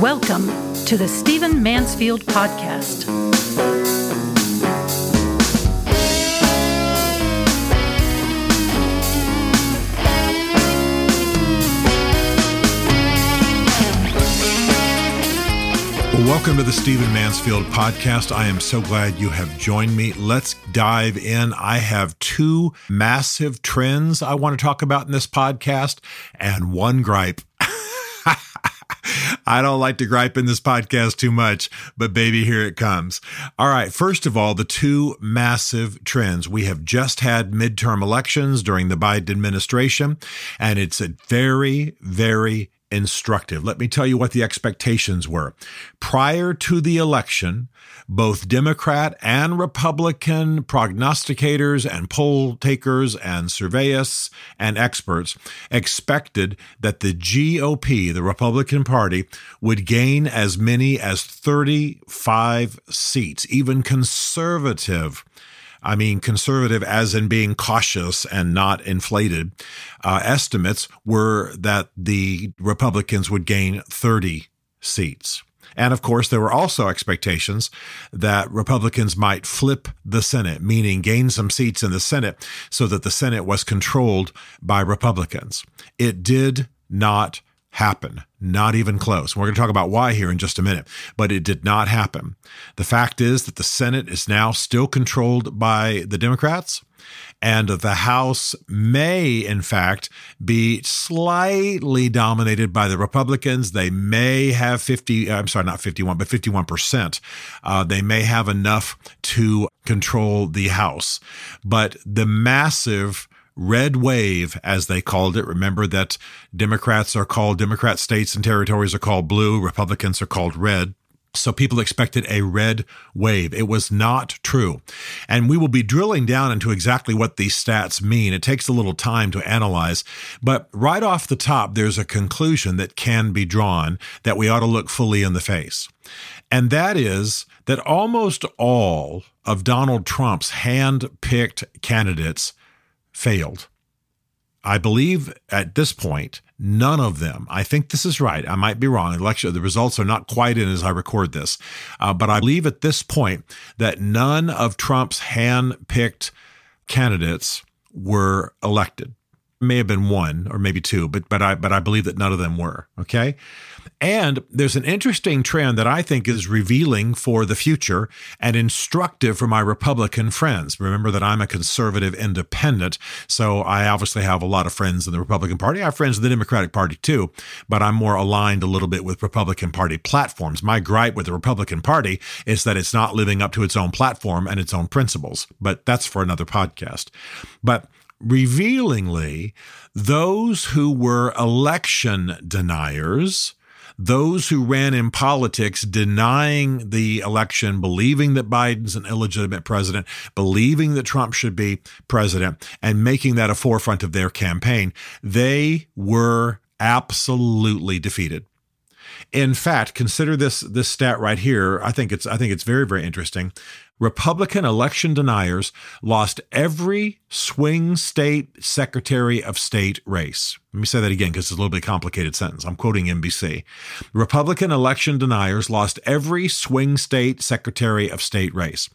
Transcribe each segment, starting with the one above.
Welcome to the Stephen Mansfield Podcast. Welcome to the Stephen Mansfield podcast. I am so glad you have joined me. Let's dive in. I have two massive trends I want to talk about in this podcast and one gripe. I don't like to gripe in this podcast too much, but baby, here it comes. All right. First of all, the two massive trends. We have just had midterm elections during the Biden administration, and it's a very, very instructive. Let me tell you what the expectations were. Prior to the election, both Democrat and Republican prognosticators and poll takers and surveyists and experts expected that the GOP, the Republican Party, would gain as many as 35 seats, even conservative I mean conservative as in being cautious and not inflated, uh, estimates were that the Republicans would gain 30 seats. And of course, there were also expectations that Republicans might flip the Senate, meaning gain some seats in the Senate so that the Senate was controlled by Republicans. It did not happen. Not even close. We're going to talk about why here in just a minute, but it did not happen. The fact is that the Senate is now still controlled by the Democrats, and the House may, in fact, be slightly dominated by the Republicans. They may have 50, I'm sorry, not 51, but 51%. Uh, they may have enough to control the House. But the massive red wave, as they called it. Remember that Democrats are called Democrat states and territories are called blue, Republicans are called red. So people expected a red wave. It was not true. And we will be drilling down into exactly what these stats mean. It takes a little time to analyze, but right off the top, there's a conclusion that can be drawn that we ought to look fully in the face. And that is that almost all of Donald Trump's hand picked candidates failed. I believe at this point, none of them, I think this is right. I might be wrong. Election, the results are not quite in as I record this. Uh, but I believe at this point that none of Trump's hand picked candidates were elected. May have been one or maybe two, but but I but I believe that none of them were. Okay. And there's an interesting trend that I think is revealing for the future and instructive for my Republican friends. Remember that I'm a conservative independent, so I obviously have a lot of friends in the Republican Party. I have friends in the Democratic Party too, but I'm more aligned a little bit with Republican Party platforms. My gripe with the Republican Party is that it's not living up to its own platform and its own principles, but that's for another podcast. But revealingly, those who were election deniers those who ran in politics denying the election, believing that Biden's an illegitimate president, believing that Trump should be president, and making that a forefront of their campaign, they were absolutely defeated. In fact, consider this this stat right here. I think it's I think it's very very interesting. Republican election deniers lost every swing state secretary of state race. Let me say that again because it's a little bit complicated sentence. I'm quoting NBC. Republican election deniers lost every swing state secretary of state race.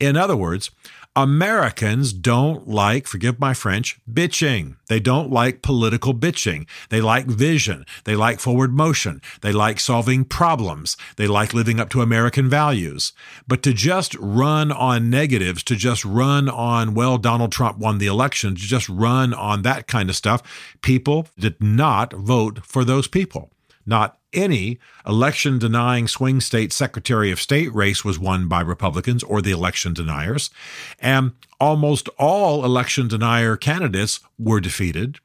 In other words, Americans don't like, forgive my French, bitching. They don't like political bitching. They like vision. They like forward motion. They like solving problems. They like living up to American values. But to just run on negatives, to just run on, well, Donald Trump won the election, to just run on that kind of stuff, people did not vote for those people. Not any election denying swing state secretary of state race was won by Republicans or the election deniers. And almost all election denier candidates were defeated.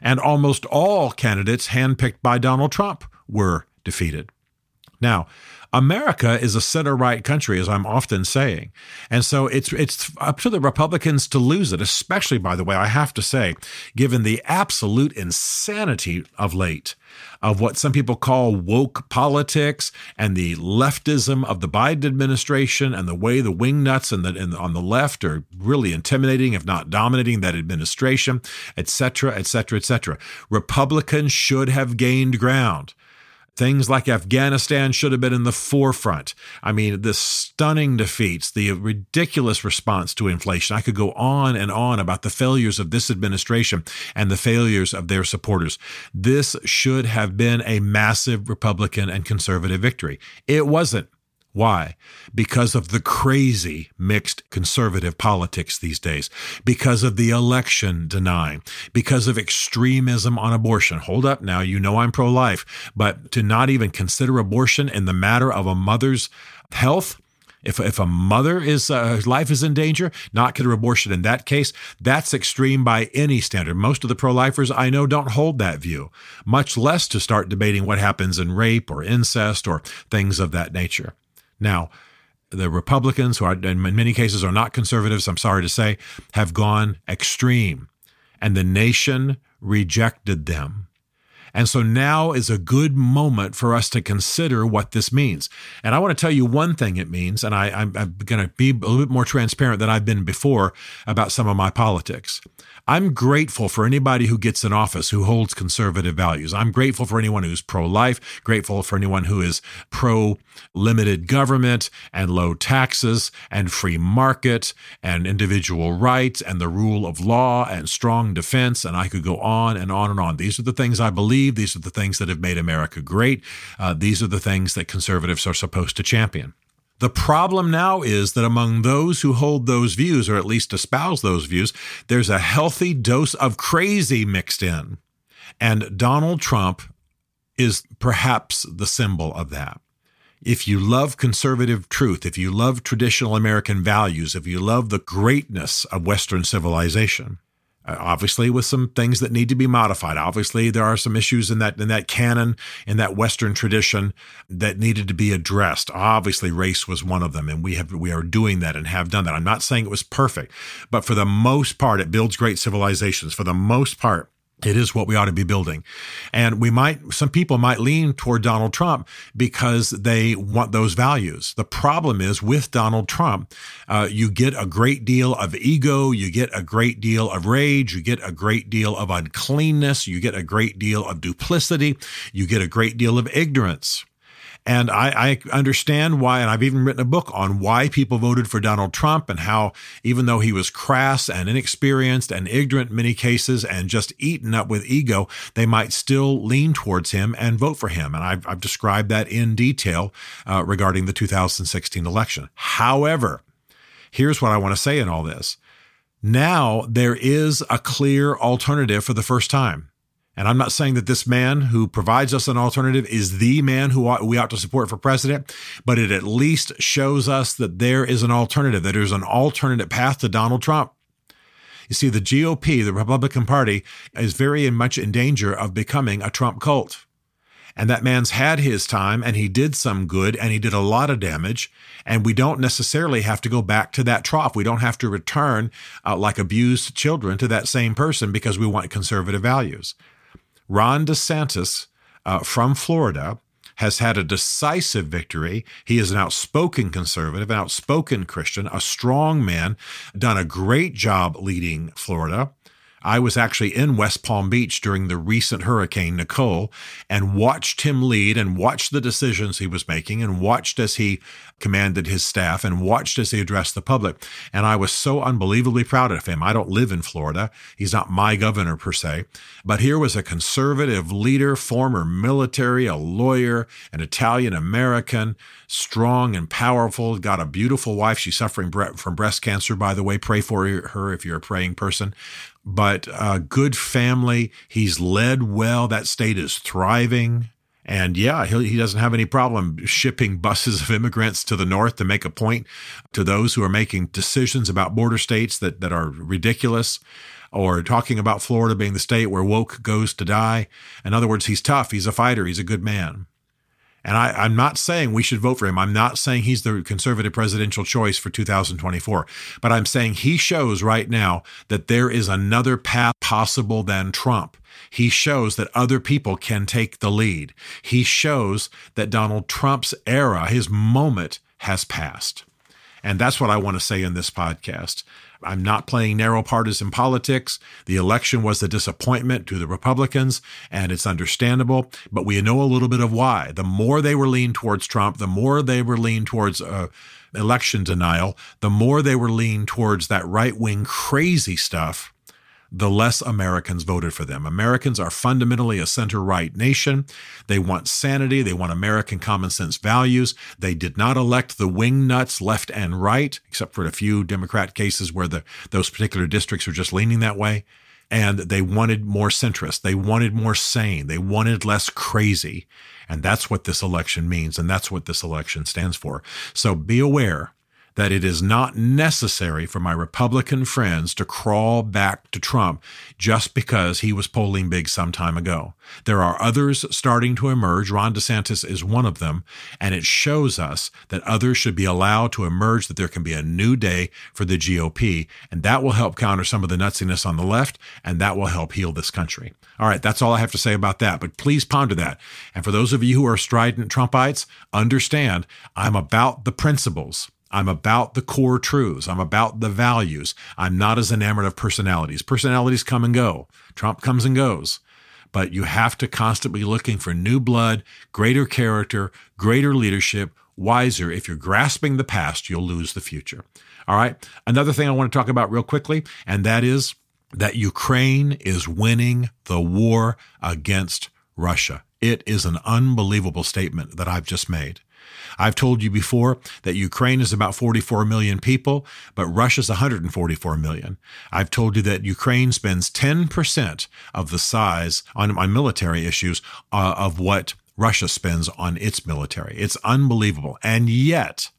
And almost all candidates handpicked by Donald Trump were defeated. Now, America is a center right country, as I'm often saying. And so it's it's up to the Republicans to lose it, especially, by the way, I have to say, given the absolute insanity of late of what some people call woke politics and the leftism of the Biden administration and the way the wingnuts and the, and on the left are really intimidating, if not dominating that administration, et cetera, et cetera, et cetera. Republicans should have gained ground Things like Afghanistan should have been in the forefront. I mean, the stunning defeats, the ridiculous response to inflation. I could go on and on about the failures of this administration and the failures of their supporters. This should have been a massive Republican and conservative victory. It wasn't. Why? Because of the crazy mixed conservative politics these days, because of the election denying, because of extremism on abortion. Hold up now, you know I'm pro life, but to not even consider abortion in the matter of a mother's health, if, if a mother is uh, life is in danger, not consider abortion in that case, that's extreme by any standard. Most of the pro-lifers I know don't hold that view, much less to start debating what happens in rape or incest or things of that nature. Now, the Republicans, who are, in many cases are not conservatives, I'm sorry to say, have gone extreme, and the nation rejected them. And so now is a good moment for us to consider what this means. And I want to tell you one thing it means, and I, am going to be a little bit more transparent than I've been before about some of my politics. I'm grateful for anybody who gets in office who holds conservative values. I'm grateful for anyone who's pro life, grateful for anyone who is pro limited government and low taxes and free market and individual rights and the rule of law and strong defense. And I could go on and on and on. These are the things I believe. These are the things that have made America great. Uh, these are the things that conservatives are supposed to champion. The problem now is that among those who hold those views, or at least espouse those views, there's a healthy dose of crazy mixed in. And Donald Trump is perhaps the symbol of that. If you love conservative truth, if you love traditional American values, if you love the greatness of Western civilization, Uh, obviously with some things that need to be modified. Obviously, there are some issues in that in that canon, in that Western tradition that needed to be addressed. Obviously, race was one of them, and we have we are doing that and have done that. I'm not saying it was perfect, but for the most part, it builds great civilizations. For the most part, it is what we ought to be building. And we might, some people might lean toward Donald Trump because they want those values. The problem is with Donald Trump, uh, you get a great deal of ego, you get a great deal of rage, you get a great deal of uncleanness, you get a great deal of duplicity, you get a great deal of ignorance. And I, I, understand why, and I've even written a book on why people voted for Donald Trump and how, even though he was crass and inexperienced and ignorant in many cases and just eaten up with ego, they might still lean towards him and vote for him. And I've, I've described that in detail uh, regarding the 2016 election. However, here's what I want to say in all this. Now there is a clear alternative for the first time. And I'm not saying that this man who provides us an alternative is the man who we ought to support for president, but it at least shows us that there is an alternative, that there's an alternate path to Donald Trump. You see, the GOP, the Republican Party, is very much in danger of becoming a Trump cult. And that man's had his time and he did some good and he did a lot of damage. And we don't necessarily have to go back to that trough. We don't have to return uh, like abused children to that same person because we want conservative values. Ron DeSantis uh, from Florida has had a decisive victory. He is an outspoken conservative, an outspoken Christian, a strong man, done a great job leading Florida. I was actually in West Palm Beach during the recent hurricane Nicole and watched him lead and watched the decisions he was making and watched as he commanded his staff and watched as he addressed the public. And I was so unbelievably proud of him. I don't live in Florida. He's not my governor per se, but here was a conservative leader, former military, a lawyer, an Italian American, strong and powerful, got a beautiful wife. She's suffering from breast cancer, by the way. Pray for her if you're a praying person but a good family. He's led well. That state is thriving. And yeah, he, he doesn't have any problem shipping buses of immigrants to the north to make a point to those who are making decisions about border states that, that are ridiculous or talking about Florida being the state where woke goes to die. In other words, he's tough. He's a fighter. He's a good man. And I, am not saying we should vote for him. I'm not saying he's the conservative presidential choice for 2024. But I'm saying he shows right now that there is another path possible than Trump. He shows that other people can take the lead. He shows that Donald Trump's era, his moment, has passed. And that's what I want to say in this podcast. I'm not playing narrow partisan politics. The election was a disappointment to the Republicans, and it's understandable, but we know a little bit of why. The more they were leaned towards Trump, the more they were leaned towards uh, election denial, the more they were leaned towards that right wing crazy stuff the less Americans voted for them. Americans are fundamentally a center right nation. They want sanity. They want American common sense values. They did not elect the wing nuts left and right, except for a few Democrat cases where the, those particular districts are just leaning that way. And they wanted more centrist. They wanted more sane. They wanted less crazy. And that's what this election means. And that's what this election stands for. So be aware that it is not necessary for my Republican friends to crawl back to Trump just because he was polling big some time ago. There are others starting to emerge. Ron DeSantis is one of them, and it shows us that others should be allowed to emerge, that there can be a new day for the GOP, and that will help counter some of the nutsiness on the left, and that will help heal this country. All right, that's all I have to say about that, but please ponder that. And for those of you who are strident Trumpites, understand I'm about the principles. I'm about the core truths. I'm about the values. I'm not as enamored of personalities. Personalities come and go. Trump comes and goes. But you have to constantly be looking for new blood, greater character, greater leadership, wiser. If you're grasping the past, you'll lose the future. All right. Another thing I want to talk about real quickly, and that is that Ukraine is winning the war against Russia. It is an unbelievable statement that I've just made. I've told you before that Ukraine is about 44 million people, but Russia's 144 million. I've told you that Ukraine spends 10% of the size on, on military issues uh, of what Russia spends on its military. It's unbelievable. And yet,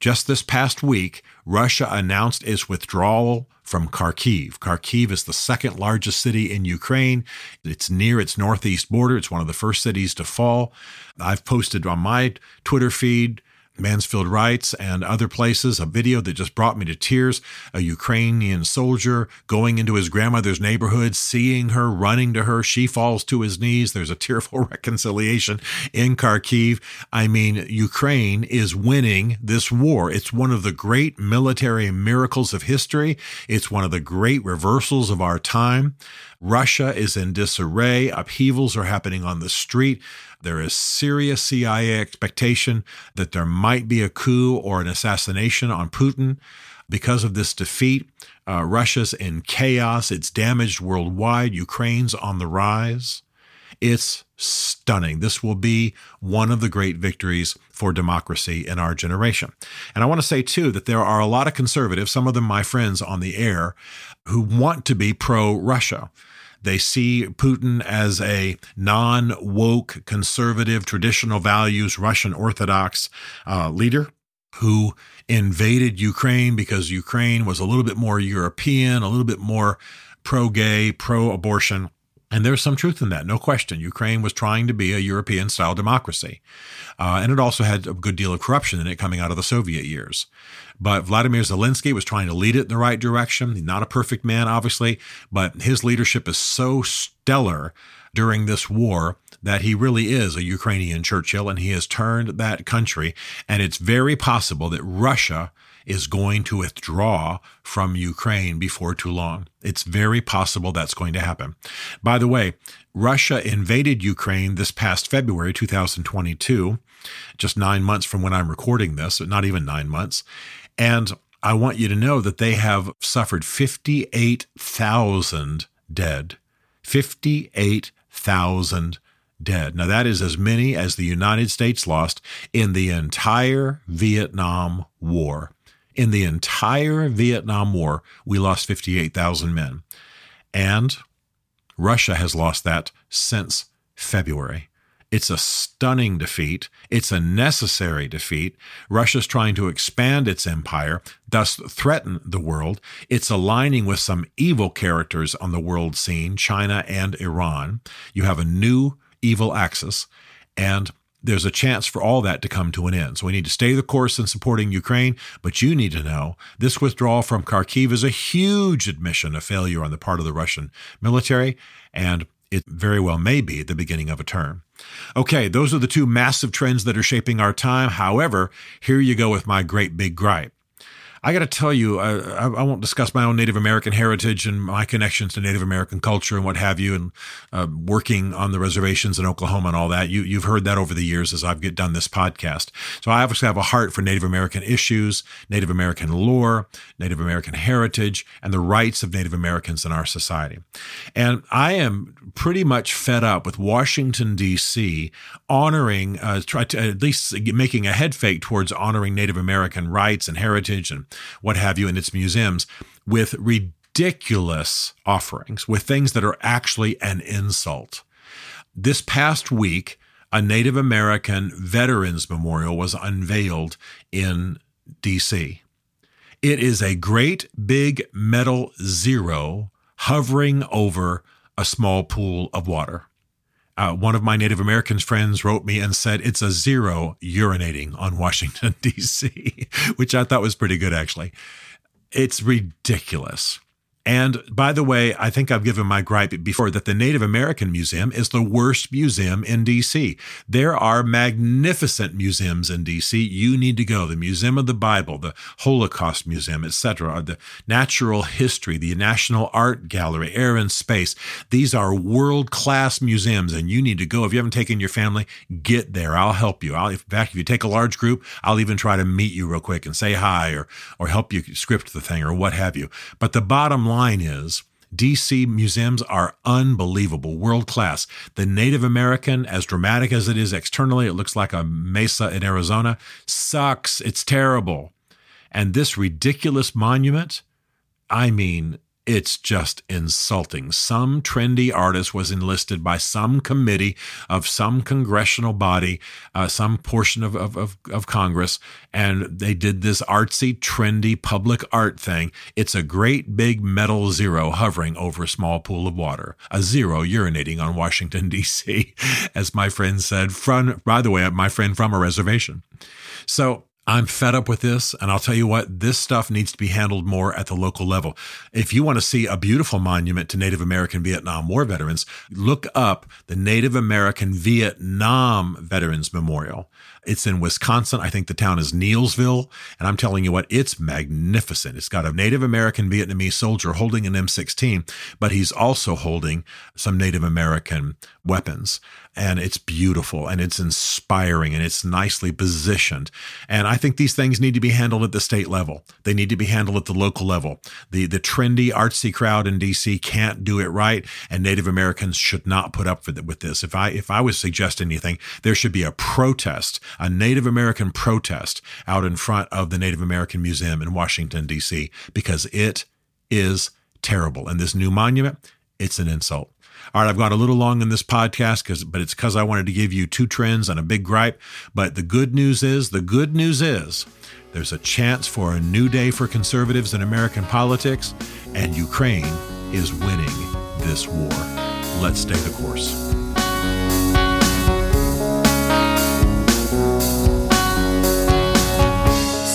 just this past week, Russia announced its withdrawal from Kharkiv. Kharkiv is the second largest city in Ukraine. It's near its northeast border. It's one of the first cities to fall. I've posted on my Twitter feed Mansfield Writes and other places, a video that just brought me to tears. A Ukrainian soldier going into his grandmother's neighborhood, seeing her, running to her. She falls to his knees. There's a tearful reconciliation in Kharkiv. I mean, Ukraine is winning this war. It's one of the great military miracles of history. It's one of the great reversals of our time. Russia is in disarray. Upheavals are happening on the street. There is serious CIA expectation that there might be a coup or an assassination on Putin. Because of this defeat, uh, Russia's in chaos. It's damaged worldwide. Ukraine's on the rise. It's stunning. This will be one of the great victories for democracy in our generation. And I want to say, too, that there are a lot of conservatives, some of them my friends on the air, who want to be pro Russia. They see Putin as a non woke, conservative, traditional values, Russian Orthodox uh, leader who invaded Ukraine because Ukraine was a little bit more European, a little bit more pro gay, pro abortion. And there's some truth in that, no question. Ukraine was trying to be a European style democracy. Uh, and it also had a good deal of corruption in it coming out of the Soviet years. But Vladimir Zelensky was trying to lead it in the right direction. Not a perfect man, obviously, but his leadership is so stellar during this war that he really is a Ukrainian Churchill and he has turned that country. And it's very possible that Russia is going to withdraw from Ukraine before too long. It's very possible that's going to happen. By the way, Russia invaded Ukraine this past February 2022, just nine months from when I'm recording this, not even nine months. And I want you to know that they have suffered 58,000 dead. 58,000 dead. Now, that is as many as the United States lost in the entire Vietnam War. In the entire Vietnam War, we lost 58,000 men. And Russia has lost that since February. It's a stunning defeat. It's a necessary defeat. Russia's trying to expand its empire, thus threaten the world. It's aligning with some evil characters on the world scene, China and Iran. You have a new evil axis, and there's a chance for all that to come to an end. So we need to stay the course in supporting Ukraine, but you need to know this withdrawal from Kharkiv is a huge admission of failure on the part of the Russian military, and it very well may be the beginning of a turn. Okay, those are the two massive trends that are shaping our time. However, here you go with my great big gripe. I got to tell you, I, I, won't discuss my own Native American heritage and my connections to Native American culture and what have you, and uh, working on the reservations in Oklahoma and all that. You, you've heard that over the years as I've done this podcast. So I obviously have a heart for Native American issues, Native American lore, Native American heritage, and the rights of Native Americans in our society. And I am pretty much fed up with Washington, D.C. honoring, uh, try to at least making a head fake towards honoring Native American rights and heritage and what have you in its museums with ridiculous offerings, with things that are actually an insult. This past week, a Native American Veterans Memorial was unveiled in DC. It is a great big metal zero hovering over a small pool of water. Uh, one of my Native Americans friends wrote me and said it's a zero urinating on Washington, D.C., which I thought was pretty good, actually. It's ridiculous. And by the way, I think I've given my gripe before that the Native American Museum is the worst museum in DC. There are magnificent museums in DC. You need to go. The Museum of the Bible, the Holocaust Museum, etc., the Natural History, the National Art Gallery, Air and Space. These are world-class museums and you need to go. If you haven't taken your family, get there. I'll help you. I'll, in fact, if you take a large group, I'll even try to meet you real quick and say hi or, or help you script the thing or what have you. But the bottom line line is DC museums are unbelievable, world class. The Native American, as dramatic as it is externally, it looks like a mesa in Arizona, sucks. It's terrible. And this ridiculous monument, I mean, it's just insulting. Some trendy artist was enlisted by some committee of some congressional body, uh, some portion of, of, of, of Congress, and they did this artsy, trendy public art thing. It's a great big metal zero hovering over a small pool of water, a zero urinating on Washington, D.C., as my friend said, from, by the way, my friend from a reservation. So I'm fed up with this. And I'll tell you what, this stuff needs to be handled more at the local level. If you want to see a beautiful monument to Native American Vietnam War veterans, look up the Native American Vietnam Veterans Memorial. It's in Wisconsin. I think the town is Neillsville. And I'm telling you what, it's magnificent. It's got a Native American Vietnamese soldier holding an M16, but he's also holding some Native American weapons. And it's beautiful and it's inspiring and it's nicely positioned. And I think these things need to be handled at the state level. They need to be handled at the local level. The, the trendy artsy crowd in DC can't do it right. And Native Americans should not put up the, with this. If I, if I was suggesting anything, there should be a protest a Native American protest out in front of the Native American Museum in Washington, D.C., because it is terrible. And this new monument, it's an insult. All right, I've gone a little long in this podcast, cause, but it's because I wanted to give you two trends and a big gripe. But the good news is, the good news is, there's a chance for a new day for conservatives in American politics, and Ukraine is winning this war. Let's stay the course.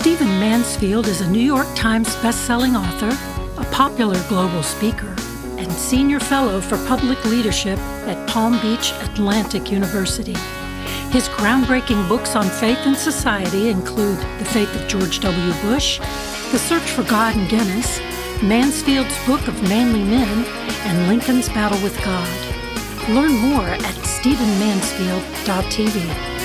Stephen Mansfield is a New York Times bestselling author, a popular global speaker, and senior fellow for public leadership at Palm Beach Atlantic University. His groundbreaking books on faith and society include The Faith of George W. Bush, The Search for God in Guinness, Mansfield's Book of Manly Men, and Lincoln's Battle with God. Learn more at stephenmansfield.tv.